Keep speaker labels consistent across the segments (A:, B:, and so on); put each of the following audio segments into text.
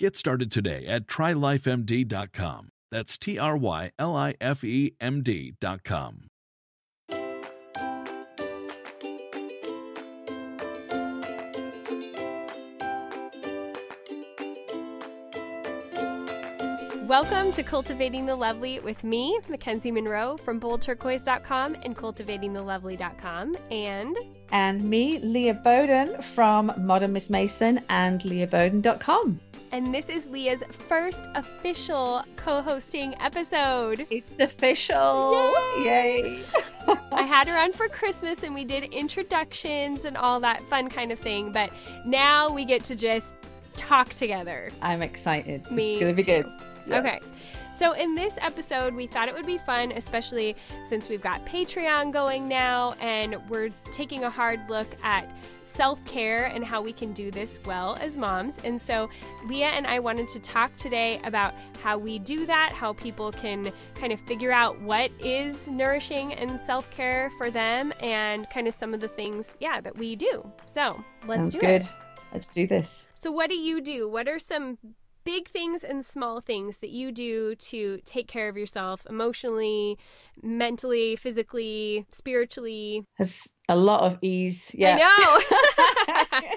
A: Get started today at trylifemd.com. That's T R Y L I F E M D.com.
B: Welcome to Cultivating the Lovely with me, Mackenzie Monroe from boldturquoise.com and cultivatingthelovely.com and
C: and me, Leah Boden from Modern Miss Mason and leahboden.com.
B: And this is Leah's first official co-hosting episode.
C: It's official. Yay. Yay.
B: I had her on for Christmas and we did introductions and all that fun kind of thing, but now we get to just talk together.
C: I'm excited.
B: Me
C: it's going to be
B: too.
C: good.
B: Yes. Okay. So, in this episode, we thought it would be fun, especially since we've got Patreon going now and we're taking a hard look at self care and how we can do this well as moms. And so, Leah and I wanted to talk today about how we do that, how people can kind of figure out what is nourishing and self care for them, and kind of some of the things, yeah, that we do. So, let's
C: Sounds
B: do
C: good.
B: it.
C: Let's do this.
B: So, what do you do? What are some big things and small things that you do to take care of yourself emotionally, mentally, physically, spiritually?
C: Has a lot of ease. Yeah.
B: I know.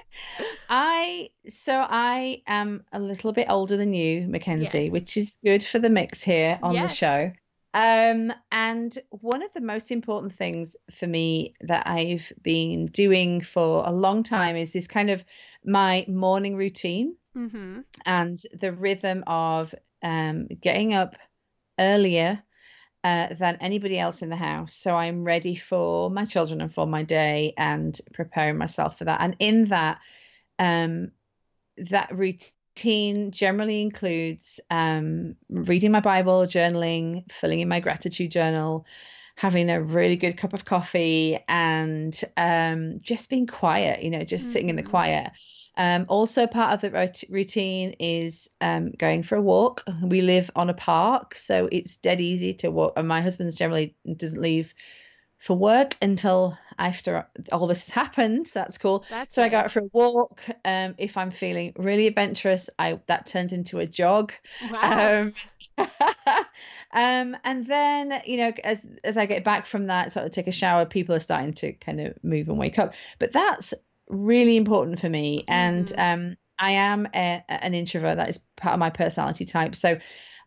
C: I so I am a little bit older than you, Mackenzie,
B: Yes.
C: which is good for the mix here on the show. Um, and one of the most important things for me that I've been doing for a long time is this kind of my morning routine
B: mm-hmm.
C: and the rhythm of um, getting up earlier uh, than anybody else in the house. So I'm ready for my children and for my day and preparing myself for that. And in that, um, that routine generally includes um, reading my Bible, journaling, filling in my gratitude journal, having a really good cup of coffee, and um, just being quiet, you know, just sitting in the
B: Mhm.
C: quiet. Um, also, part of the rot- routine is um, going for a walk. We live on a park, so it's dead easy to walk. And my husband's generally doesn't leave for work until after all this has happened. So that's cool.
B: That's
C: so I go out for a walk. Um, if I'm feeling really adventurous, I that turns into a jog.
B: Wow.
C: Um, um, and then you know, as as I get back from that, sort of take a shower, people are starting to kind of move and wake up. But that's really important for me, and um, I am a, an introvert. That is part of my personality type. So.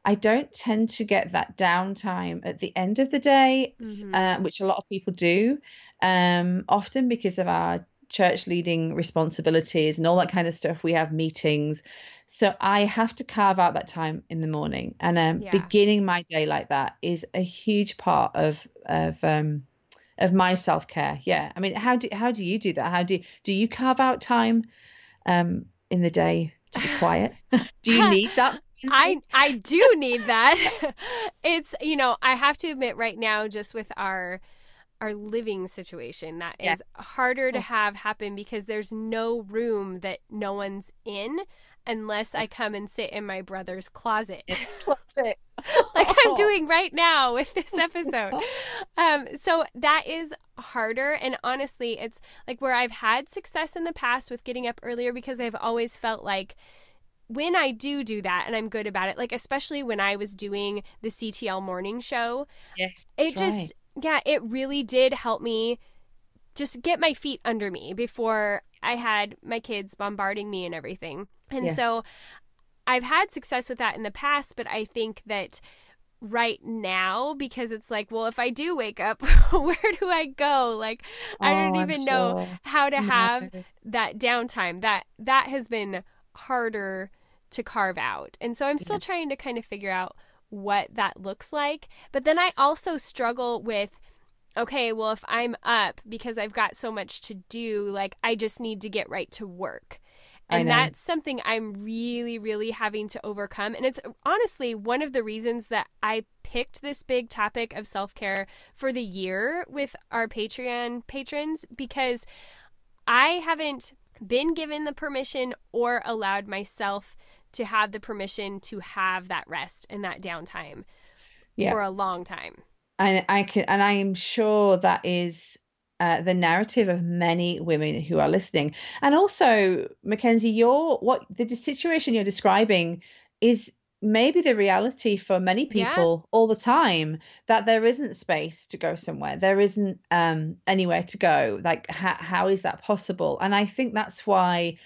C: I don't tend to get that downtime at the end of the day,
B: Mhm.
C: uh, which a lot of people do, um, often because of our church leading responsibilities and all that kind of stuff. We have meetings. So I have to carve out that time in the morning. And um,
B: Yeah.
C: beginning my day like that is a huge part of of um, of my self care. Yeah. I mean, how do how do you do that? How do do you carve out time um, in the day to be quiet? do you need that?
B: I I do need that. it's you know I have to admit right now just with our our living situation that is harder to have happen because there's no room that no one's in unless I come and sit in my brother's closet.
C: Closet.
B: like I'm doing right now with this episode. Um, so that is harder. And honestly, it's like where I've had success in the past with getting up earlier because I've always felt like when I do do that and I'm good about it, like especially when I was doing the CTL morning show,
C: Yes.
B: it just, yeah, it really did help me just get my feet under me before I had my kids bombarding me and everything. And
C: Yeah.
B: so I've had success with that in the past, but I think that right now because it's like, well, if I do wake up, where do I go? Like, I don't
C: Oh,
B: even
C: I'm
B: know how to have
C: No.
B: that downtime. That that has been harder to carve out. And so I'm still
C: Yes.
B: trying to kind of figure out what that looks like. But then I also struggle with okay, well, if I'm up because I've got so much to do, like I just need to get right to work. And that's something I'm really, really having to overcome. And it's honestly one of the reasons that I picked this big topic of self care for the year with our Patreon patrons because I haven't been given the permission or allowed myself to have the permission to have that rest and that downtime
C: Yeah.
B: for a long time.
C: And I can, and I am sure that is uh, the narrative of many women who are listening. And also, Mackenzie, your what the situation you're describing is maybe the reality for many
B: Yeah.
C: people all the time that there isn't space to go somewhere there isn't um anywhere to go like how, how is that possible and i think that's why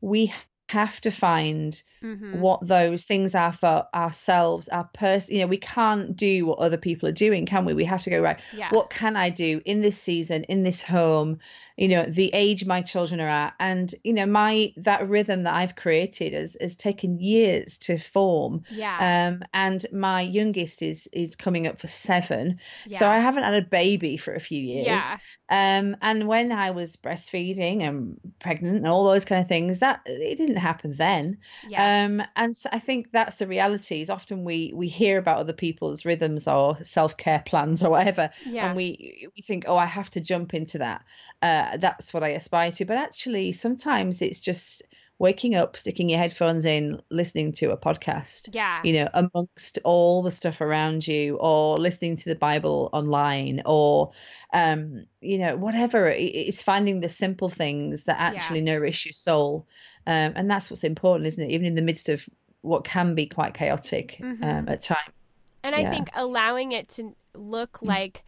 C: we have to find
B: Mhm.
C: what those things are for ourselves our person you know we can't do what other people are doing can we we have to go right
B: Yeah.
C: what can i do in this season in this home you know the age my children are at and you know my that rhythm that i've created has, has taken years to form
B: yeah.
C: um and my youngest is is coming up for seven
B: yeah.
C: so i haven't had a baby for a few years
B: yeah.
C: um, and when I was breastfeeding and pregnant and all those kind of things, that it didn't happen then.
B: Yeah.
C: Um, and so I think that's the reality. Is often we we hear about other people's rhythms or self care plans or whatever,
B: Yeah.
C: and we we think, oh, I have to jump into that. Uh, that's what I aspire to. But actually, sometimes it's just waking up, sticking your headphones in, listening to a podcast
B: yeah.
C: you know, amongst all the stuff around you, or listening to the Bible online, or, um, you know, whatever. It's finding the simple things that actually nourish your soul. Um, and that's what's important, isn't it? Even in the midst of what can be quite chaotic um,
B: Mhm.
C: at times.
B: And I think allowing it to look like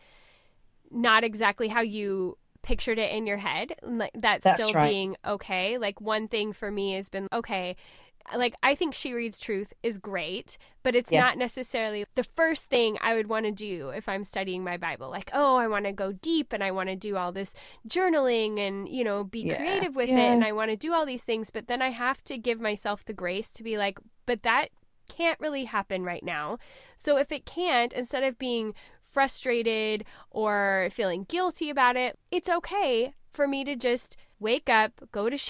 B: not exactly how you pictured it in your head, like that's,
C: That's
B: still
C: right.
B: being okay. Like one thing for me has been okay. Like I think she reads truth is great, but it's not necessarily the first thing I would want to do if I'm studying my Bible. Like, oh, I want to go deep and I want to do all this journaling and, you know, be
C: Yeah.
B: creative with
C: Yeah.
B: it and I want to do all these things, but then I have to give myself the grace to be like, but that can't really happen right now. So if it can't, instead of being frustrated or feeling guilty about it, it's okay for me to just wake up, go to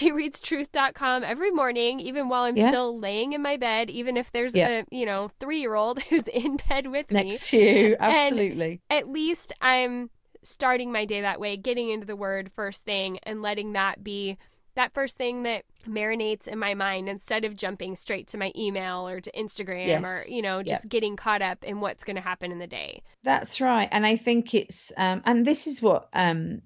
B: shereadstruth.com every morning, even while I'm
C: Yeah.
B: still laying in my bed, even if there's
C: Yeah.
B: a, you know, 3-year-old who's in bed with me
C: Next to you, absolutely.
B: at least I'm starting my day that way, getting into the word first thing and letting that be that first thing that marinates in my mind instead of jumping straight to my email or to Instagram or, you know, just getting caught up in what's going to happen in the day.
C: That's right. And I think it's um and this is what um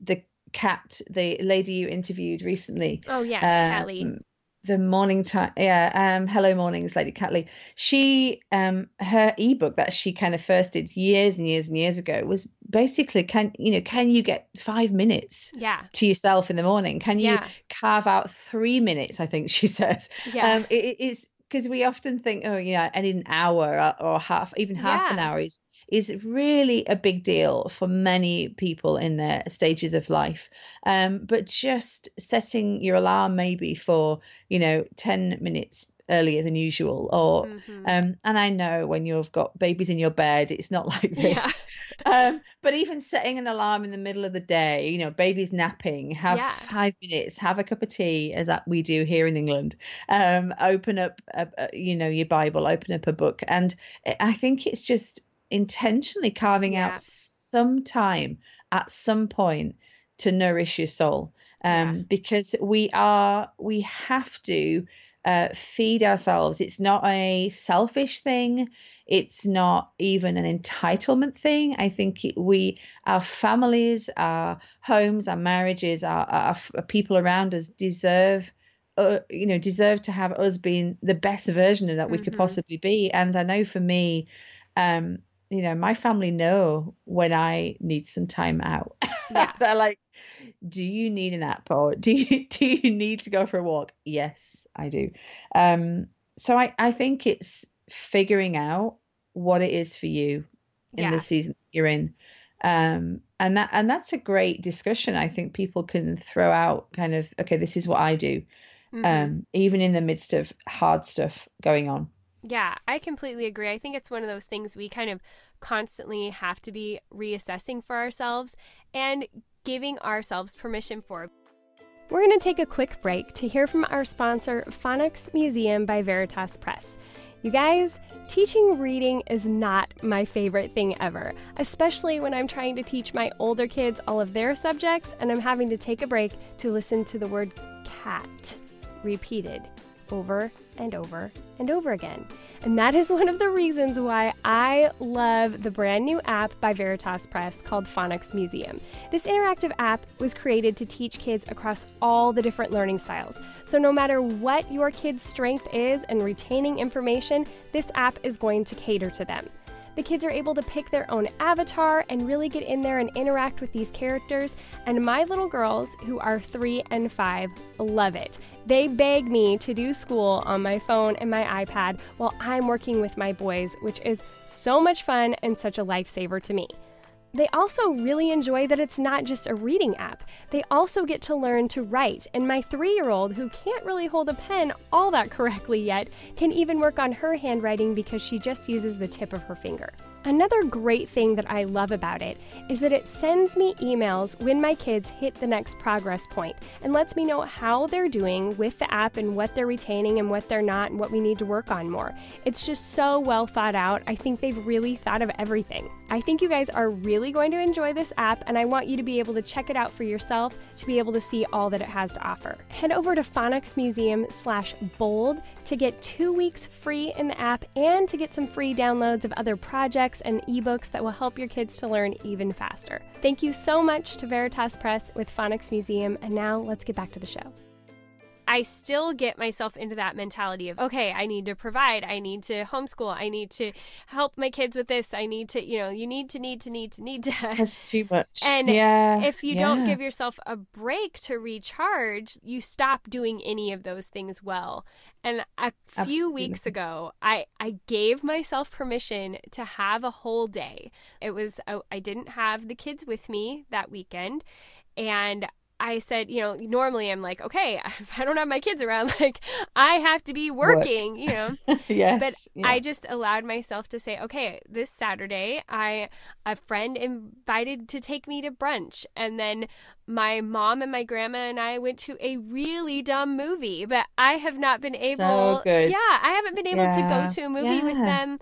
C: the Kat, the lady you interviewed recently,
B: Oh, yes,
C: um,
B: Kat Lee.
C: the morning time yeah um hello mornings lady Kat Lee she um her ebook that she kind of first did years and years and years ago was basically can you know can you get five minutes
B: Yeah.
C: to yourself in the morning can you
B: Yeah.
C: carve out three minutes i think she says
B: Yeah.
C: um it, it's because we often think oh yeah i an hour or, or half even half an hour is is really a big deal for many people in their stages of life um but just setting your alarm maybe for you know 10 minutes earlier than usual or
B: Mhm.
C: um and i know when you've got babies in your bed it's not like this
B: Yeah.
C: um but even setting an alarm in the middle of the day you know babies napping have
B: Yeah.
C: five minutes have a cup of tea as that we do here in england um open up a, a- you know your bible open up a book and i think it's just intentionally carving
B: Yeah.
C: out some time at some point to nourish your soul um
B: Yeah.
C: because we are we have to uh, feed ourselves. It's not a selfish thing. It's not even an entitlement thing. I think it, we, our families, our homes, our marriages, our, our, our people around us deserve, uh, you know, deserve to have us being the best version of that we could
B: Mhm.
C: possibly be. And I know for me, um, you know, my family know when I need some time out.
B: Yeah.
C: They're like, do you need a nap or do you do you need to go for a walk? Yes, I do. Um, so I, I think it's figuring out what it is for you in
B: Yeah.
C: the season you're in. Um, and that and that's a great discussion. I think people can throw out kind of okay, this is what I do,
B: Mhm.
C: um, even in the midst of hard stuff going on.
B: Yeah, I completely agree. I think it's one of those things we kind of constantly have to be reassessing for ourselves and giving ourselves permission for. We're going to take a quick break to hear from our sponsor, Phonics Museum by Veritas Press. You guys, teaching reading is not my favorite thing ever, especially when I'm trying to teach my older kids all of their subjects and I'm having to take a break to listen to the word cat repeated over and over and over again. And that is one of the reasons why I love the brand new app by Veritas Press called Phonics Museum. This interactive app was created to teach kids across all the different learning styles. So, no matter what your kid's strength is in retaining information, this app is going to cater to them. The kids are able to pick their own avatar and really get in there and interact with these characters. And my little girls, who are three and five, love it. They beg me to do school on my phone and my iPad while I'm working with my boys, which is so much fun and such a lifesaver to me. They also really enjoy that it's not just a reading app. They also get to learn to write, and my three year old, who can't really hold a pen all that correctly yet, can even work on her handwriting because she just uses the tip of her finger. Another great thing that I love about it is that it sends me emails when my kids hit the next progress point and lets me know how they're doing with the app and what they're retaining and what they're not and what we need to work on more. It's just so well thought out. I think they've really thought of everything. I think you guys are really going to enjoy this app and I want you to be able to check it out for yourself to be able to see all that it has to offer. Head over to Phonics Museum slash bold to get two weeks free in the app and to get some free downloads of other projects and ebooks that will help your kids to learn even faster. Thank you so much to Veritas Press with Phonics Museum, and now let's get back to the show. I still get myself into that mentality of, okay, I need to provide, I need to homeschool, I need to help my kids with this, I need to, you know, you need to, need to, need to, need to.
C: That's too much.
B: And
C: yeah,
B: if you don't give yourself a break to recharge, you stop doing any of those things well. And a few weeks ago, I, I gave myself permission to have a whole day. It was, I, I didn't have the kids with me that weekend. And I said, you know, normally I'm like, okay, if I don't have my kids around, like I have to be working, you know.
C: yes,
B: But
C: yeah.
B: I just allowed myself to say, okay, this Saturday, I a friend invited to take me to brunch, and then my mom and my grandma and I went to a really dumb movie. But I have not been able,
C: good.
B: yeah, I haven't been able to go to a movie with them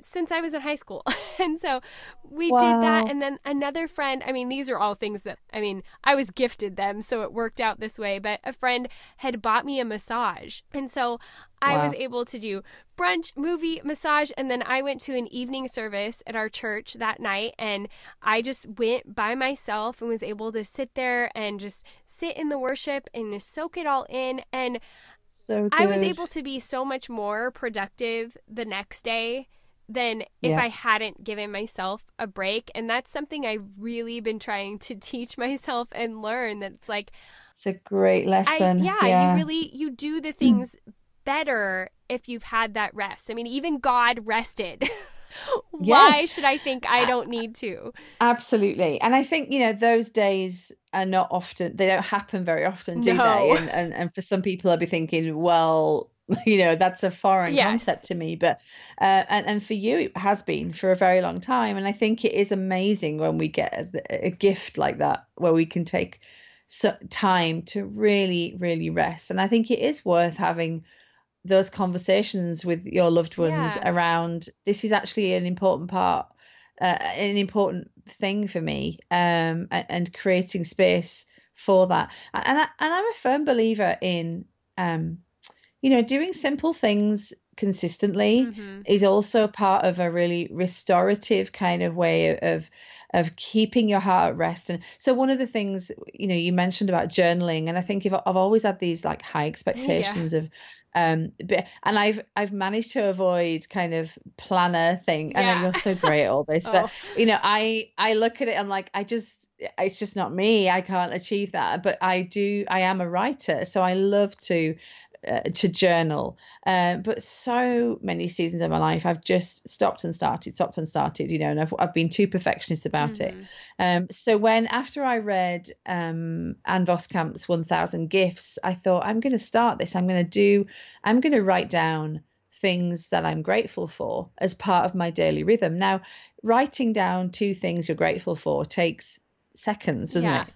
B: since I was in high school, and so we did that. And then another friend, I mean, these are all things that I mean, I was gifted them, so it worked out this way. But a friend had bought me a massage, and so I
C: Wow.
B: was able to do brunch, movie, massage, and then I went to an evening service at our church that night. And I just went by myself and was able to sit there and just sit in the worship and soak it all in. And
C: so
B: I was able to be so much more productive the next day than if
C: Yeah.
B: I hadn't given myself a break and that's something I've really been trying to teach myself and learn that it's like
C: It's a great
B: I,
C: lesson.
B: yeah, you really you do the hmm. things better if you've had that rest. I mean, even God rested. Why
C: Yes.
B: should I think I don't need to?
C: Absolutely. And I think, you know, those days are not often, they don't happen very often, do
B: No.
C: they? And, and, and for some people, I'll be thinking, well, you know, that's a foreign
B: Yes.
C: concept to me. But, uh, and, and for you, it has been for a very long time. And I think it is amazing when we get a, a gift like that, where we can take so, time to really, really rest. And I think it is worth having those conversations with your loved ones
B: Yeah.
C: around this is actually an important part uh, an important thing for me um a- and creating space for that and I, and I'm a firm believer in um you know doing simple things consistently
B: Mhm.
C: is also part of a really restorative kind of way of of keeping your heart at rest and so one of the things you know you mentioned about journaling and I think if I've always had these like high expectations of um but and I've I've managed to avoid kind of planner thing and
B: Yeah.
C: you're so great at all this
B: Oh.
C: but you know I I look at it I'm like I just it's just not me I can't achieve that but I do I am a writer so I love to uh, to journal. Uh, but so many seasons of my life, I've just stopped and started, stopped and started, you know, and I've, I've been too perfectionist about
B: Mm-hmm.
C: it. Um, so when after I read um, Ann Voskamp's 1000 Gifts, I thought, I'm going to start this. I'm going to do, I'm going to write down things that I'm grateful for as part of my daily rhythm. Now, writing down two things you're grateful for takes seconds, doesn't
B: Yeah.
C: it?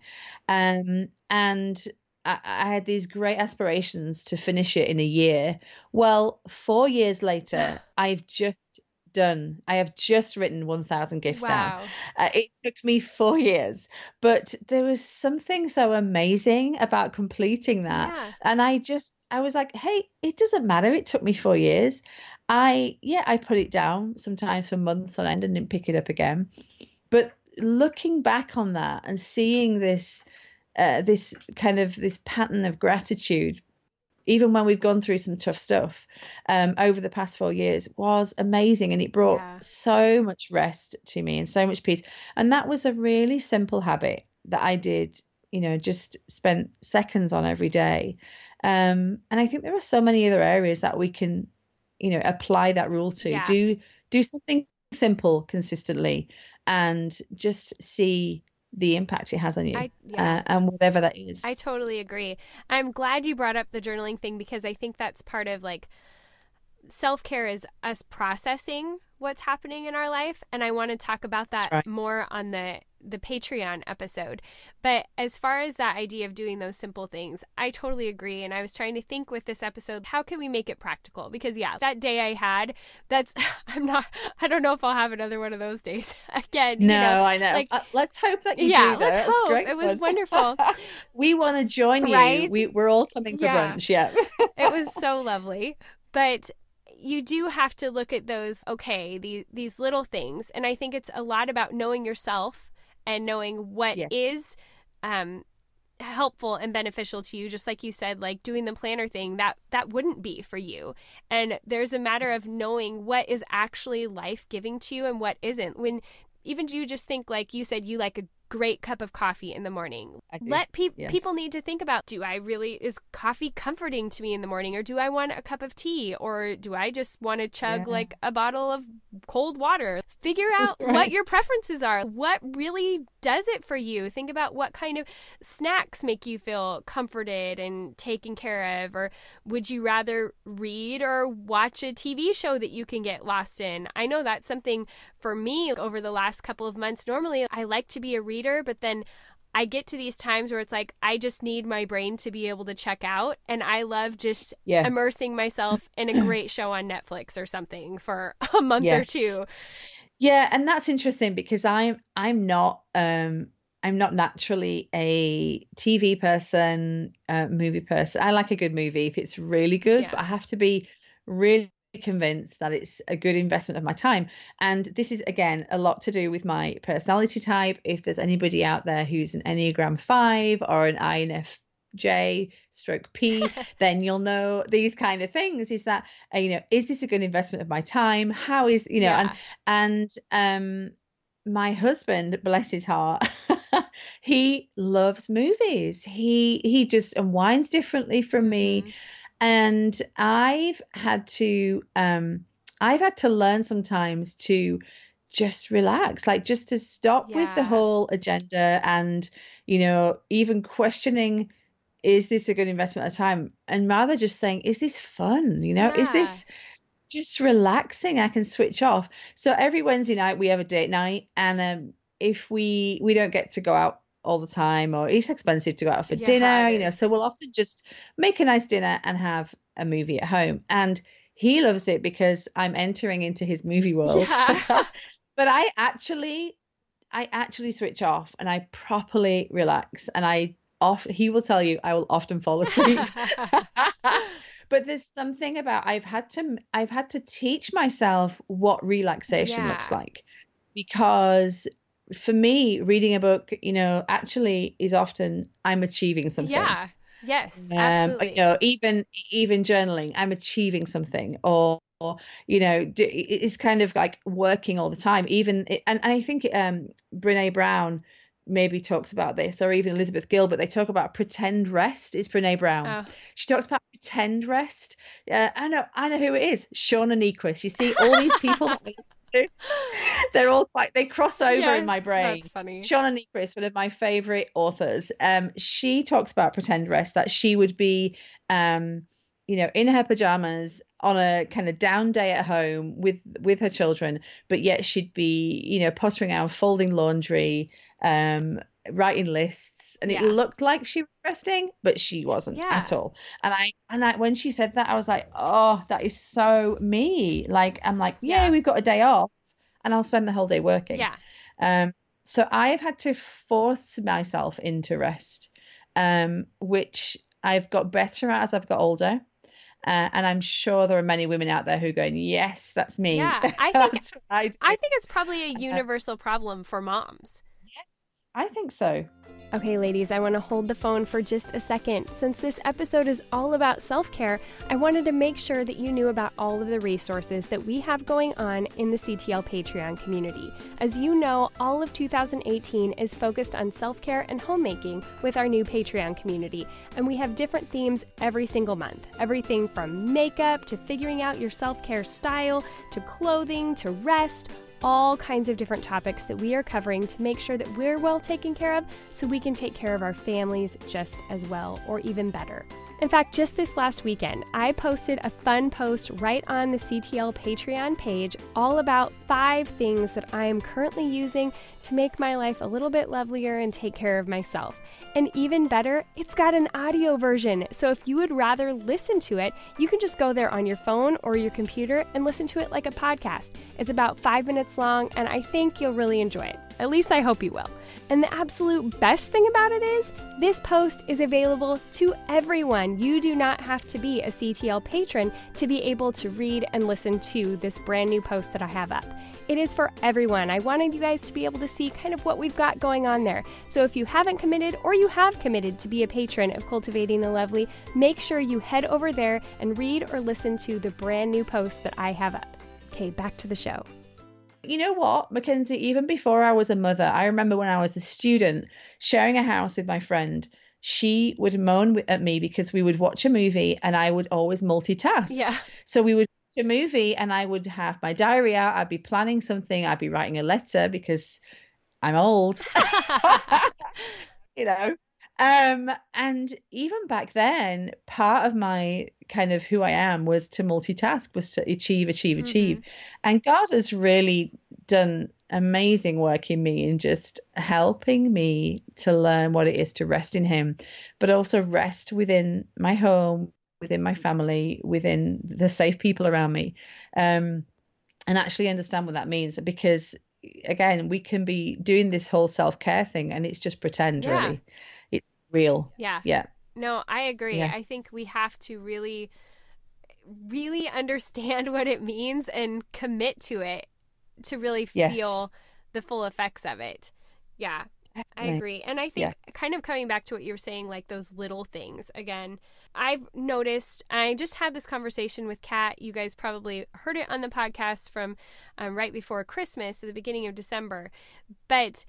C: Um, and I, I had these great aspirations to finish it in a year. Well, four years later, I've just done. I have just written 1,000 gifts down. Uh, it took me four years, but there was something so amazing about completing that.
B: Yeah.
C: And I just, I was like, hey, it doesn't matter. It took me four years. I, yeah, I put it down sometimes for months on end and didn't pick it up again. But looking back on that and seeing this, uh, this kind of this pattern of gratitude even when we've gone through some tough stuff um, over the past four years was amazing and it brought
B: Yeah.
C: so much rest to me and so much peace and that was a really simple habit that i did you know just spent seconds on every day um, and i think there are so many other areas that we can you know apply that rule to
B: Yeah.
C: do do something simple consistently and just see the impact it has on you
B: I- yeah.
C: uh, and whatever that is
B: I totally agree. I'm glad you brought up the journaling thing because I think that's part of like self care is us processing what's happening in our life. And I want to talk about that
C: right.
B: more on the the Patreon episode. But as far as that idea of doing those simple things, I totally agree. And I was trying to think with this episode, how can we make it practical? Because yeah, that day I had, that's I'm not I don't know if I'll have another one of those days again.
C: No,
B: you know,
C: I know.
B: like-
C: Uh, let's hope that you
B: Yeah,
C: do. though.
B: let's hope. It was
C: fun.
B: wonderful.
C: we want to join you.
B: Right?
C: We, we're all coming for
B: Yeah.
C: brunch. Yeah.
B: it was so lovely. But you do have to look at those okay these these little things. And i think it's a lot about knowing yourself and knowing what
C: Yes.
B: is um helpful and beneficial to you. Just like you said like doing the planner thing that that wouldn't be for you. And there's a matter of knowing what is actually life giving to you and what isn't. When even you just think like you said you like a great cup of coffee in the morning. Let peop
C: Yes.
B: people need to think about do i really is coffee comforting to me in the morning or do i want a cup of tea or do i just want to chug
C: Yeah.
B: like a bottle of cold water? Figure out
C: right.
B: what your preferences are. What really does it for you? Think about what kind of snacks make you feel comforted and taken care of or would you rather read or watch a tv show that you can get lost in? I know that's something for me over the last couple of months. Normally i like to be a reader but then I get to these times where it's like I just need my brain to be able to check out and I love just
C: Yeah.
B: immersing myself in a great show on Netflix or something for a month or two.
C: Yeah, and that's interesting because I'm I'm not um I'm not naturally a TV person, uh, movie person. I like a good movie if it's really good,
B: Yeah.
C: but I have to be really convinced that it's a good investment of my time. And this is again a lot to do with my personality type. If there's anybody out there who's an Enneagram 5 or an INFJ stroke P, then you'll know these kind of things is that uh, you know, is this a good investment of my time? How is, you know, and
B: Yeah.
C: and um my husband bless his heart he loves movies he he just unwinds differently from me
B: Mhm.
C: And i've had to um i've had to learn sometimes to just relax like just to stop with the whole agenda and you know even questioning is this a good investment of time? And rather just saying is this fun? You know is this just relaxing? I can switch off. So every wednesday night we have a date night and um if we we don't get to go out all the time or it's expensive to go out for
B: Yeah,
C: dinner you know so we'll often just make a nice dinner and have a movie at home. And he loves it because i'm entering into his movie world.
B: Yeah.
C: but i actually i actually switch off and i properly relax and i off he will tell you i will often fall asleep. But there's something about I've had to I've had to teach myself what relaxation looks like because for me reading a book you know actually is often I'm achieving something
B: yeah. Yes,
C: um,
B: absolutely.
C: you know even even journaling I'm achieving something or or, you know d- it's kind of like working all the time even and, and I think um Brene Brown maybe talks about this or even Elizabeth Gilbert they talk about pretend rest is Brene Brown
B: Oh.
C: she talks about pretend rest. Uh, I know, I know who it is. Shauna Niequist. You see, all these people that to, they're all quite they cross over
B: Yes,
C: in my brain.
B: That's funny.
C: Shauna one of my favorite authors, um, she talks about pretend rest that she would be, um, you know, in her pajamas on a kind of down day at home with with her children, but yet she'd be, you know, pottering around, folding laundry, um, writing lists, and
B: Yeah.
C: it looked like she was resting, but she wasn't
B: Yeah.
C: at all. And I and I when she said that, I was like, oh, that is so me. Like I'm like, yeah,
B: Yeah.
C: we've got a day off, and I'll spend the whole day working.
B: Yeah.
C: Um, so I've had to force myself into rest, um, which I've got better at as I've got older. Uh, and I'm sure there are many women out there who are going, yes, that's me.
B: Yeah, I think-
C: I.
B: I think it's probably a universal problem for moms.
C: I think so.
B: Okay, ladies, I want to hold the phone for just a second. Since this episode is all about self care, I wanted to make sure that you knew about all of the resources that we have going on in the CTL Patreon community. As you know, all of 2018 is focused on self care and homemaking with our new Patreon community, and we have different themes every single month. Everything from makeup to figuring out your self care style to clothing to rest all kinds of different topics that we are covering to make sure that we're well taken care of so we can take care of our families just as well or even better. In fact, just this last weekend, I posted a fun post right on the CTL Patreon page all about five things that I am currently using to make my life a little bit lovelier and take care of myself. And even better, it's got an audio version. So if you would rather listen to it, you can just go there on your phone or your computer and listen to it like a podcast. It's about five minutes long, and I think you'll really enjoy it. At least I hope you will. And the absolute best thing about it is, this post is available to everyone. You do not have to be a CTL patron to be able to read and listen to this brand new post that I have up. It is for everyone. I wanted you guys to be able to see kind of what we've got going on there. So if you haven't committed or you have committed to be a patron of Cultivating the Lovely, make sure you head over there and read or listen to the brand new post that I have up. Okay, back to the show.
C: You know what, Mackenzie, even before I was a mother, I remember when I was a student sharing a house with my friend, she would moan at me because we would watch a movie and I would always multitask.
B: Yeah.
C: So we would watch a movie and I would have my diary out, I'd be planning something, I'd be writing a letter because I'm old. you know. Um, and even back then, part of my kind of who I am was to multitask, was to achieve, achieve, achieve. And God has really done amazing work in me in just helping me to learn what it is to rest in Him, but also rest within my home, within my family, within the safe people around me. Um, and actually understand what that means because again we can be doing this whole self-care thing and it's just pretend
B: Yeah.
C: really it's real
B: Yeah.
C: yeah
B: No, I agree.
C: Yeah.
B: I think we have to really, really understand what it means and commit to it to really
C: Yes.
B: feel the full effects of it. Yeah, I agree. And I think
C: Yes.
B: kind of coming back to what you were saying, like those little things again, I've noticed, I just had this conversation with Kat. You guys probably heard it on the podcast from um, right before Christmas at the beginning of December. But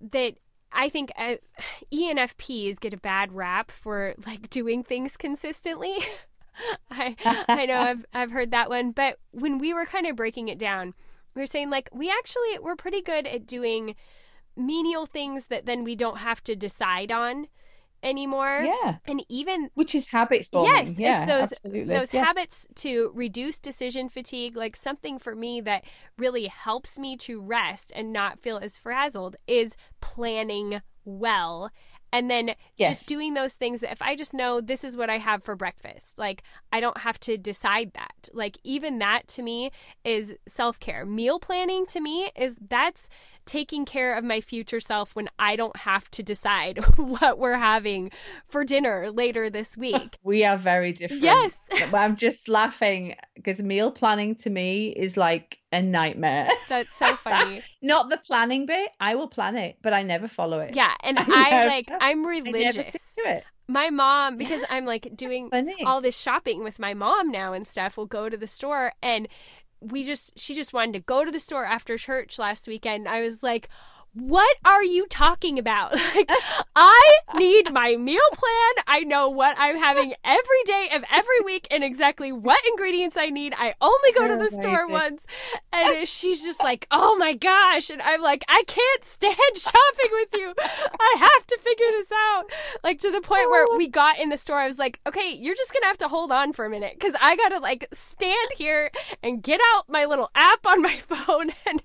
B: that I think uh, ENFPs get a bad rap for like doing things consistently. I I know I've I've heard that one, but when we were kind of breaking it down, we were saying like we actually we're pretty good at doing menial things that then we don't have to decide on anymore.
C: yeah
B: And even
C: which is habit forming
B: Yes,
C: yeah
B: it's those
C: absolutely
B: those
C: yeah.
B: habits to reduce decision fatigue. Like something for me that really helps me to rest and not feel as frazzled is planning well. And then
C: Yes.
B: just doing those things that if I just know this is what I have for breakfast, like I don't have to decide that. Like even that to me is self care. Meal planning to me is that's taking care of my future self when I don't have to decide what we're having for dinner later this week.
C: we are very different
B: Yes.
C: I'm just laughing because meal planning to me is like a nightmare
B: That's so funny.
C: not the planning bit i will plan it but i never follow it
B: Yeah, and
C: I
B: I
C: never-
B: like I'm religious.
C: to it
B: My mom because I'm like doing all this shopping with my mom now and stuff. We'll go to the store and we just she just wanted to go to the store after church last weekend. I was like, what are you talking about? Like, I need my meal plan. I know what I'm having every day of every week and exactly what ingredients I need. I only go to oh the store once. And she's just like, oh my gosh. And I'm like, I can't stand shopping with you. I have to figure this out. Like, to the point where oh. we got in the store, I was like, okay, you're just going to have to hold on for a minute because I got to like stand here and get out my little app on my phone and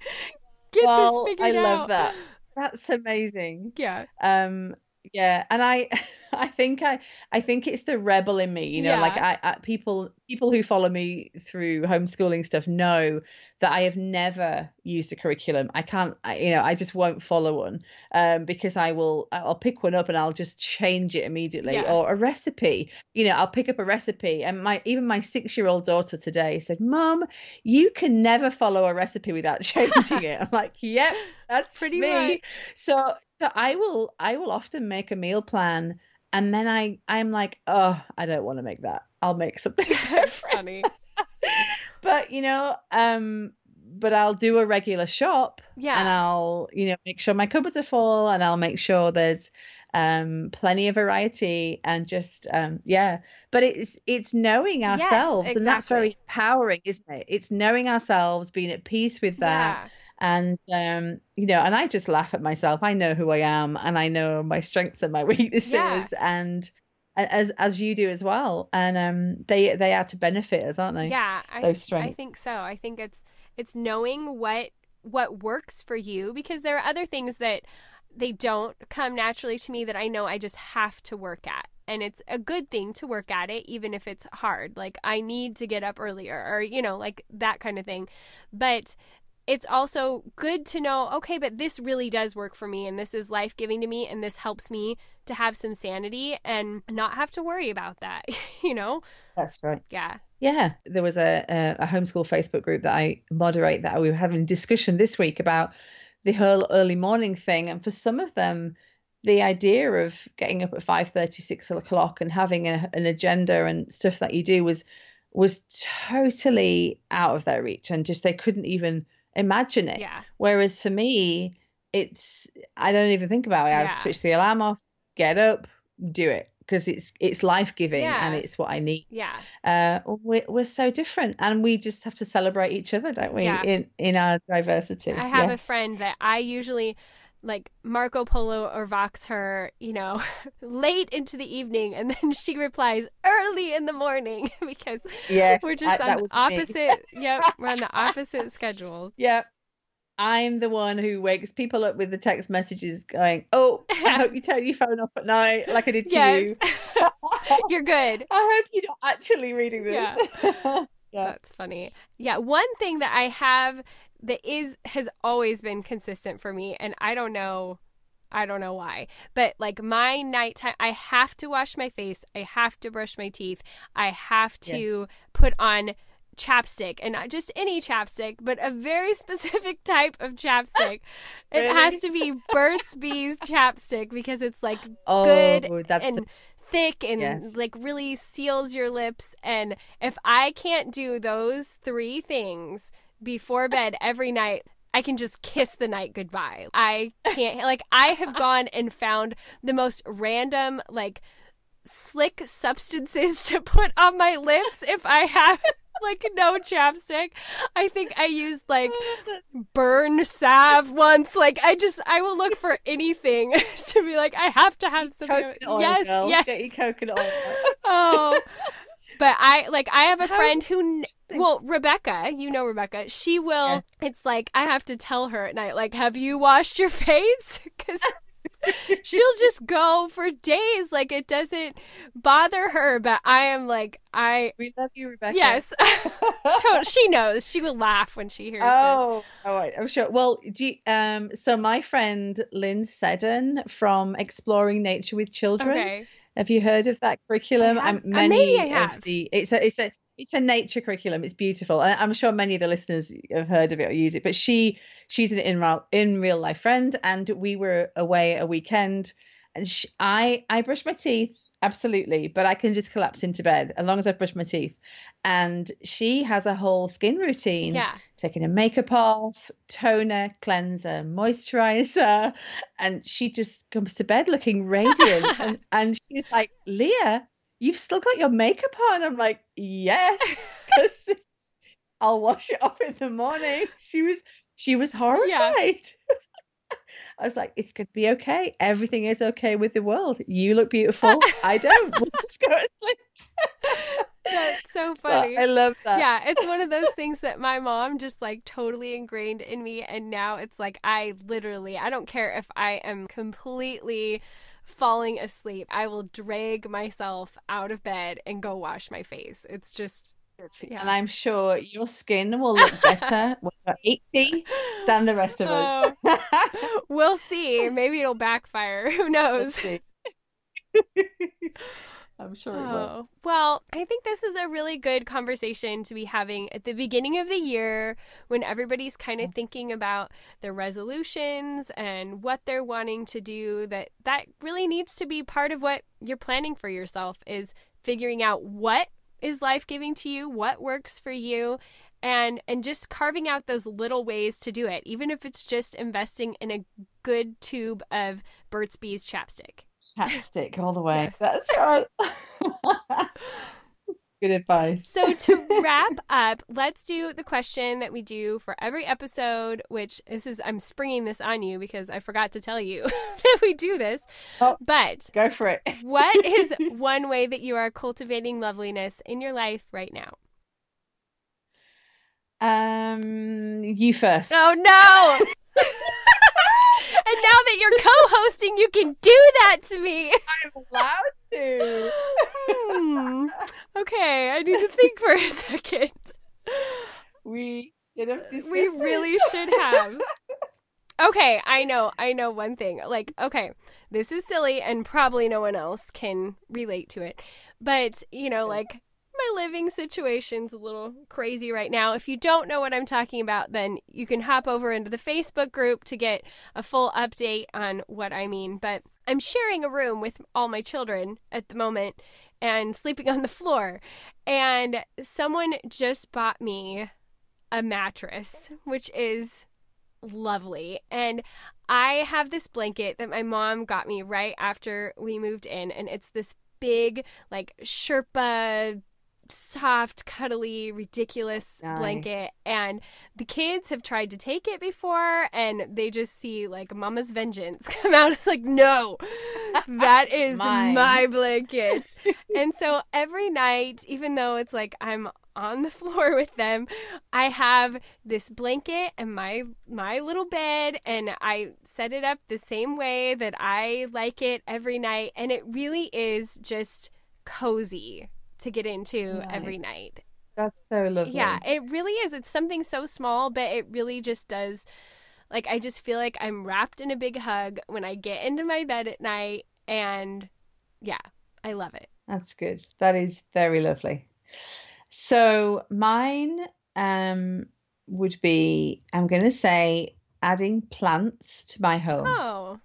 B: get
C: well,
B: this figured
C: I
B: out.
C: love that. That's amazing.
B: Yeah.
C: Um yeah, and I I think I I think it's the rebel in me, you know, like I, I people people who follow me through homeschooling stuff know that I have never used a curriculum. I can't I, you know, I just won't follow one um because I will I'll pick one up and I'll just change it immediately
B: Yeah.
C: or a recipe. You know, I'll pick up a recipe and my even my 6-year-old daughter today said, "Mom, you can never follow a recipe without changing it." I'm like, "Yep, that's
B: Pretty
C: me."
B: much.
C: So so I will I will often make a meal plan and then I I'm like, "Oh, I don't want to make that. I'll make something different."
B: funny.
C: but you know, um but I'll do a regular shop
B: Yeah.
C: and I'll, you know, make sure my cupboards are full and I'll make sure there's um plenty of variety and just um yeah but it's it's knowing
B: Yes,
C: ourselves and that's very empowering isn't it it's knowing ourselves being at peace with that
B: Yeah.
C: And um you know and i just laugh at myself i know who i am and i know my strengths and my weaknesses
B: Yeah.
C: and as as you do as well and um they they are to benefit us aren't they
B: Yeah, I,
C: those
B: I
C: strengths.
B: think so. I think it's it's knowing what what works for you because there are other things that they don't come naturally to me that I know I just have to work at. And it's a good thing to work at it even if it's hard. Like I need to get up earlier or you know, like that kind of thing. But it's also good to know, okay, but this really does work for me and this is life giving to me and this helps me to have some sanity and not have to worry about that, you know?
C: that's right
B: Yeah.
C: Yeah, there was a, a, a homeschool Facebook group that I moderate that we were having discussion this week about the whole early morning thing. And for some of them, the idea of getting up at 5.30, 6 o'clock and having a, an agenda and stuff that you do was was totally out of their reach and just they couldn't even imagine it.
B: Yeah.
C: Whereas for me, it's I don't even think about it. I
B: Yeah.
C: switch the alarm off, get up, do it because it's it's life giving and it's what I need
B: Yeah.
C: uh, we're, we're so different and we just have to celebrate each other don't we
B: Yeah.
C: in in our diversity
B: I have a friend that I usually like Marco Polo or Vox her, you know, late into the evening, and then she replies early in the morning because
C: yes
B: we're just
C: I-
B: on opposite. yep, we're on the opposite schedules.
C: Yep. I'm the one who wakes people up with the text messages going, Oh, I hope you turn your phone off at night like I did to
B: Yes,
C: you.
B: you're good.
C: I hope you're not actually reading this.
B: Yeah.
C: Yeah.
B: That's funny. Yeah, one thing that I have that is has always been consistent for me, and I don't know, I don't know why, but like my nighttime, I have to wash my face, I have to brush my teeth, I have to
C: Yes.
B: put on chapstick and not just any chapstick but a very specific type of chapstick it has to be burt's bees chapstick because it's like
C: oh,
B: good and
C: the,
B: thick and
C: Yes.
B: like really seals your lips. And if I can't do those three things before bed every night, I can just kiss the night goodbye. I can't, like, I have gone and found the most random, like, slick substances to put on my lips if I have. Like no chapstick. I think I used like oh, burn salve once. Like I just I will look for anything to be like I have to have some.
C: coconut oil
B: yes,
C: girl.
B: yes.
C: get your coconut oil
B: Oh, but I like I have a
C: How
B: friend who, well, Rebecca, you know Rebecca. She will.
C: Yeah.
B: It's like I have to tell her at night, like, have you washed your face? Because she'll just go for days. Like it doesn't bother her, but I am like I.
C: we love you Rebecca
B: Yes, she knows. She will laugh when she hears
C: Oh, all right. I'm sure. Well, do you, um, so my friend Lynn Seddon from Exploring Nature with. Children.
B: Okay.
C: Have you heard of that curriculum?
B: I uh, maybe I have.
C: the it's a it's a it's a nature curriculum. It's beautiful. I- I'm sure many of the listeners have heard of it or use it. But she she's an in real in real life friend, and we were away a weekend and she, I I brush my teeth absolutely, but I can just collapse into bed as long as I brush my teeth. And she has a whole skin routine.
B: Yeah.
C: Taking her makeup off, toner, cleanser, moisturizer, and she just comes to bed looking radiant. and, and she's like, Leah, you've still got your makeup on. I'm like, yes, because I'll wash it off in the morning. She was she was horrified. I was like, it's going to be okay. Everything is okay with the world. You look beautiful. I don't. Let's go to sleep.
B: That's so funny.
C: I love that.
B: yeah, it's one of those things that my mom just like totally ingrained in me. And now it's like I literally, I don't care if I am completely falling asleep, I will drag myself out of bed and go wash my face. It's just, yeah.
C: And I'm sure your skin will look better when you're 80 than the rest of us.
B: Oh. we'll see. Maybe it'll backfire. Who knows?
C: I'm sure it will.
B: Oh, well, I think this is a really good conversation to be having at the beginning of the year when everybody's kind of thinking about their resolutions and what they're wanting to do that that really needs to be part of what you're planning for yourself is figuring out what is life-giving to you, what works for you, and and just carving out those little ways to do it, even if it's just investing in a good tube of Burt's Bees chapstick.
C: Chapstick all the way.
B: Yes.
C: That's right. Good advice.
B: So to wrap up, let's do the question that we do for every episode, which this is I'm springing this on you because I forgot to tell you that we do this.
C: Oh.
B: But
C: Go for it.
B: what is one way that you are cultivating loveliness in your life right now?
C: Um, you first.
B: Oh no. And now that you're co-hosting, you can do that to me.
C: I'm allowed to.
B: Hmm. Okay, I need to think for a second.
C: We should have
B: We
C: this.
B: really should have. Okay, I know. I know one thing. Like, okay, this is silly and probably no one else can relate to it. But, you know, like my living situation's a little crazy right now. If you don't know what I'm talking about, then you can hop over into the Facebook group to get a full update on what I mean. But I'm sharing a room with all my children at the moment and sleeping on the floor. And someone just bought me a mattress, which is lovely. And I have this blanket that my mom got me right after we moved in, and it's this big, like, Sherpa, soft, cuddly, ridiculous
C: Nice.
B: blanket. And the kids have tried to take it before, and they just see, like, Mama's vengeance come out. It's like, no, that is my blanket. and so every night, even though it's like I'm on the floor with them, I have this blanket and my my little bed and I set it up the same way that I like it every night and it really is just cozy to get into
C: Nice.
B: every night.
C: That's so lovely.
B: Yeah, it really is. It's something so small, but it really just does. Like, I just feel like I'm wrapped in a big hug when I get into my bed at night. And yeah, I love it.
C: That's good. That is very lovely. So mine um would be I'm going to say adding plants to my home.
B: Oh,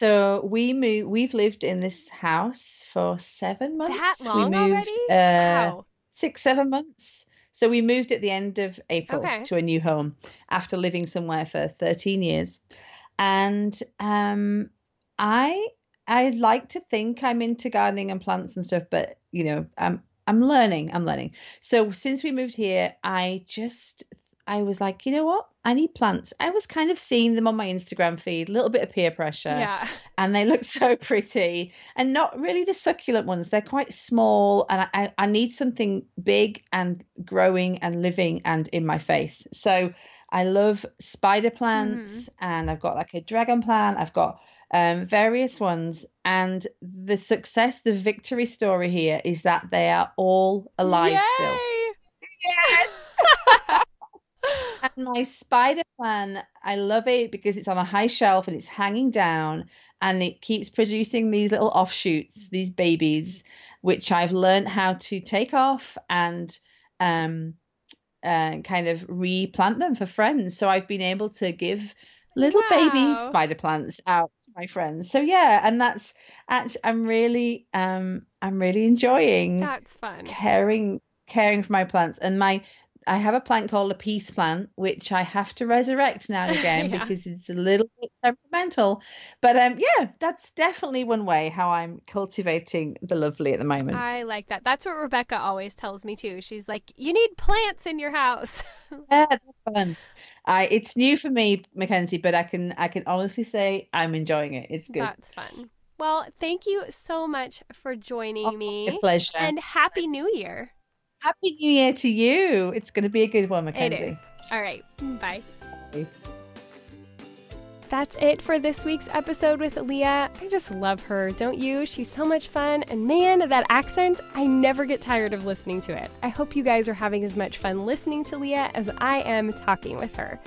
C: So we move we've lived in this house for 7 months.
B: that
C: We
B: long
C: moved,
B: already?
C: Uh,
B: wow.
C: six, seven months. So we moved at the end of April
B: Okay.
C: to a new home after living somewhere for 13 years. And um, I I like to think I'm into gardening and plants and stuff, but you know, I'm I'm learning. I'm learning. So since we moved here, I just I was like, you know what? I need plants. I was kind of seeing them on my Instagram feed, a little bit of peer pressure.
B: Yeah.
C: and they look so pretty. And not really the succulent ones. They're quite small and I, I need something big and growing and living and in my face. So i love spider plants and i've got like a dragon plant. I've got um, various ones. And the success the victory story here is that they are all alive still. Yes and my spider plant, I love it because it's on a high shelf and it's hanging down and it keeps producing these little offshoots, these babies, which I've learned how to take off and um, uh, kind of replant them for friends. So I've been able to give little baby spider plants out to my friends. So yeah, and that's actually I'm really um I'm really enjoying
B: That's fun.
C: caring caring for my plants and my I have a plant called a peace plant which I have to resurrect now and again
B: Yeah.
C: because it's a little bit temperamental but um yeah that's definitely one way how I'm cultivating the lovely at the moment
B: I like that. That's what Rebecca always tells me too. She's like, you need plants in your house.
C: yeah that's fun I it's new for me Mackenzie but I can I can honestly say I'm enjoying it it's good
B: That's fun. Well, thank you so much for joining
C: Oh,
B: me.
C: a pleasure
B: And happy new year.
C: Happy new year to you it's going to be a good one Mackenzie
B: It is. All right. Bye.
C: Bye.
B: That's it for this week's episode with Leah. I just love her, don't you? She's so much fun. And man, that accent, I never get tired of listening to it. I hope you guys are having as much fun listening to Leah as I am talking with her.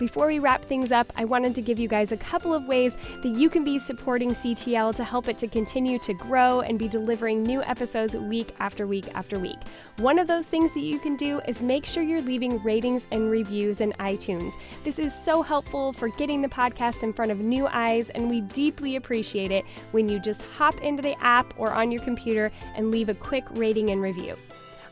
B: Before we wrap things up, I wanted to give you guys a couple of ways that you can be supporting CTL to help it to continue to grow and be delivering new episodes week after week after week. One of those things that you can do is make sure you're leaving ratings and reviews in iTunes. This is so helpful for getting the podcast in front of new eyes, and we deeply appreciate it when you just hop into the app or on your computer and leave a quick rating and review.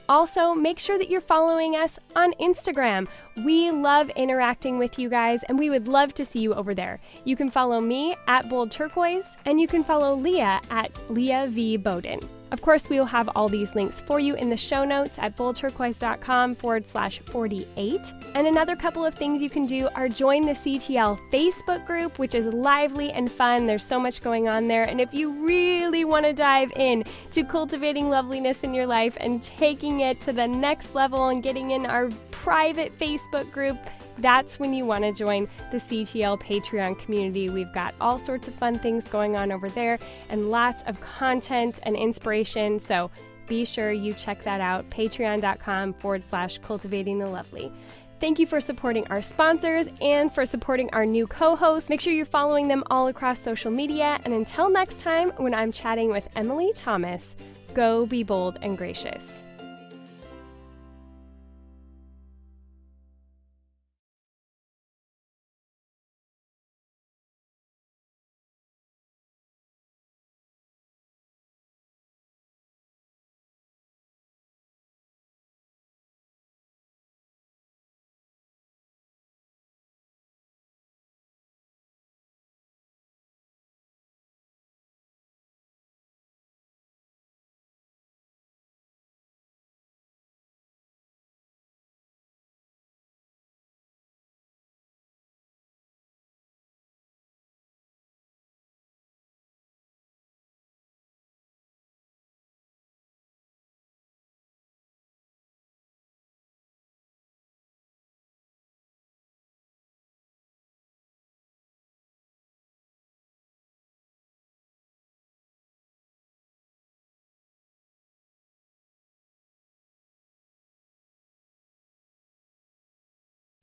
B: Also, make sure that you're following us on Instagram. We love interacting with you guys, and we would love to see you over there. You can follow me at Bold Turquoise, and you can follow Leah at Leah V. Boden. Of course, we will have all these links for you in the show notes at boldturquoise.com forward slash 48. And another couple of things you can do are join the CTL Facebook group, which is lively and fun. There's so much going on there. And if you really want to dive in to cultivating loveliness in your life and taking it to the next level and getting in our private Facebook group, that's when you want to join the CTL Patreon community. We've got all sorts of fun things going on over there and lots of content and inspiration. So be sure you check that out patreon.com forward slash cultivating the lovely. Thank you for supporting our sponsors and for supporting our new co hosts. Make sure you're following them all across social media. And until next time, when I'm chatting with Emily Thomas, go be bold and gracious.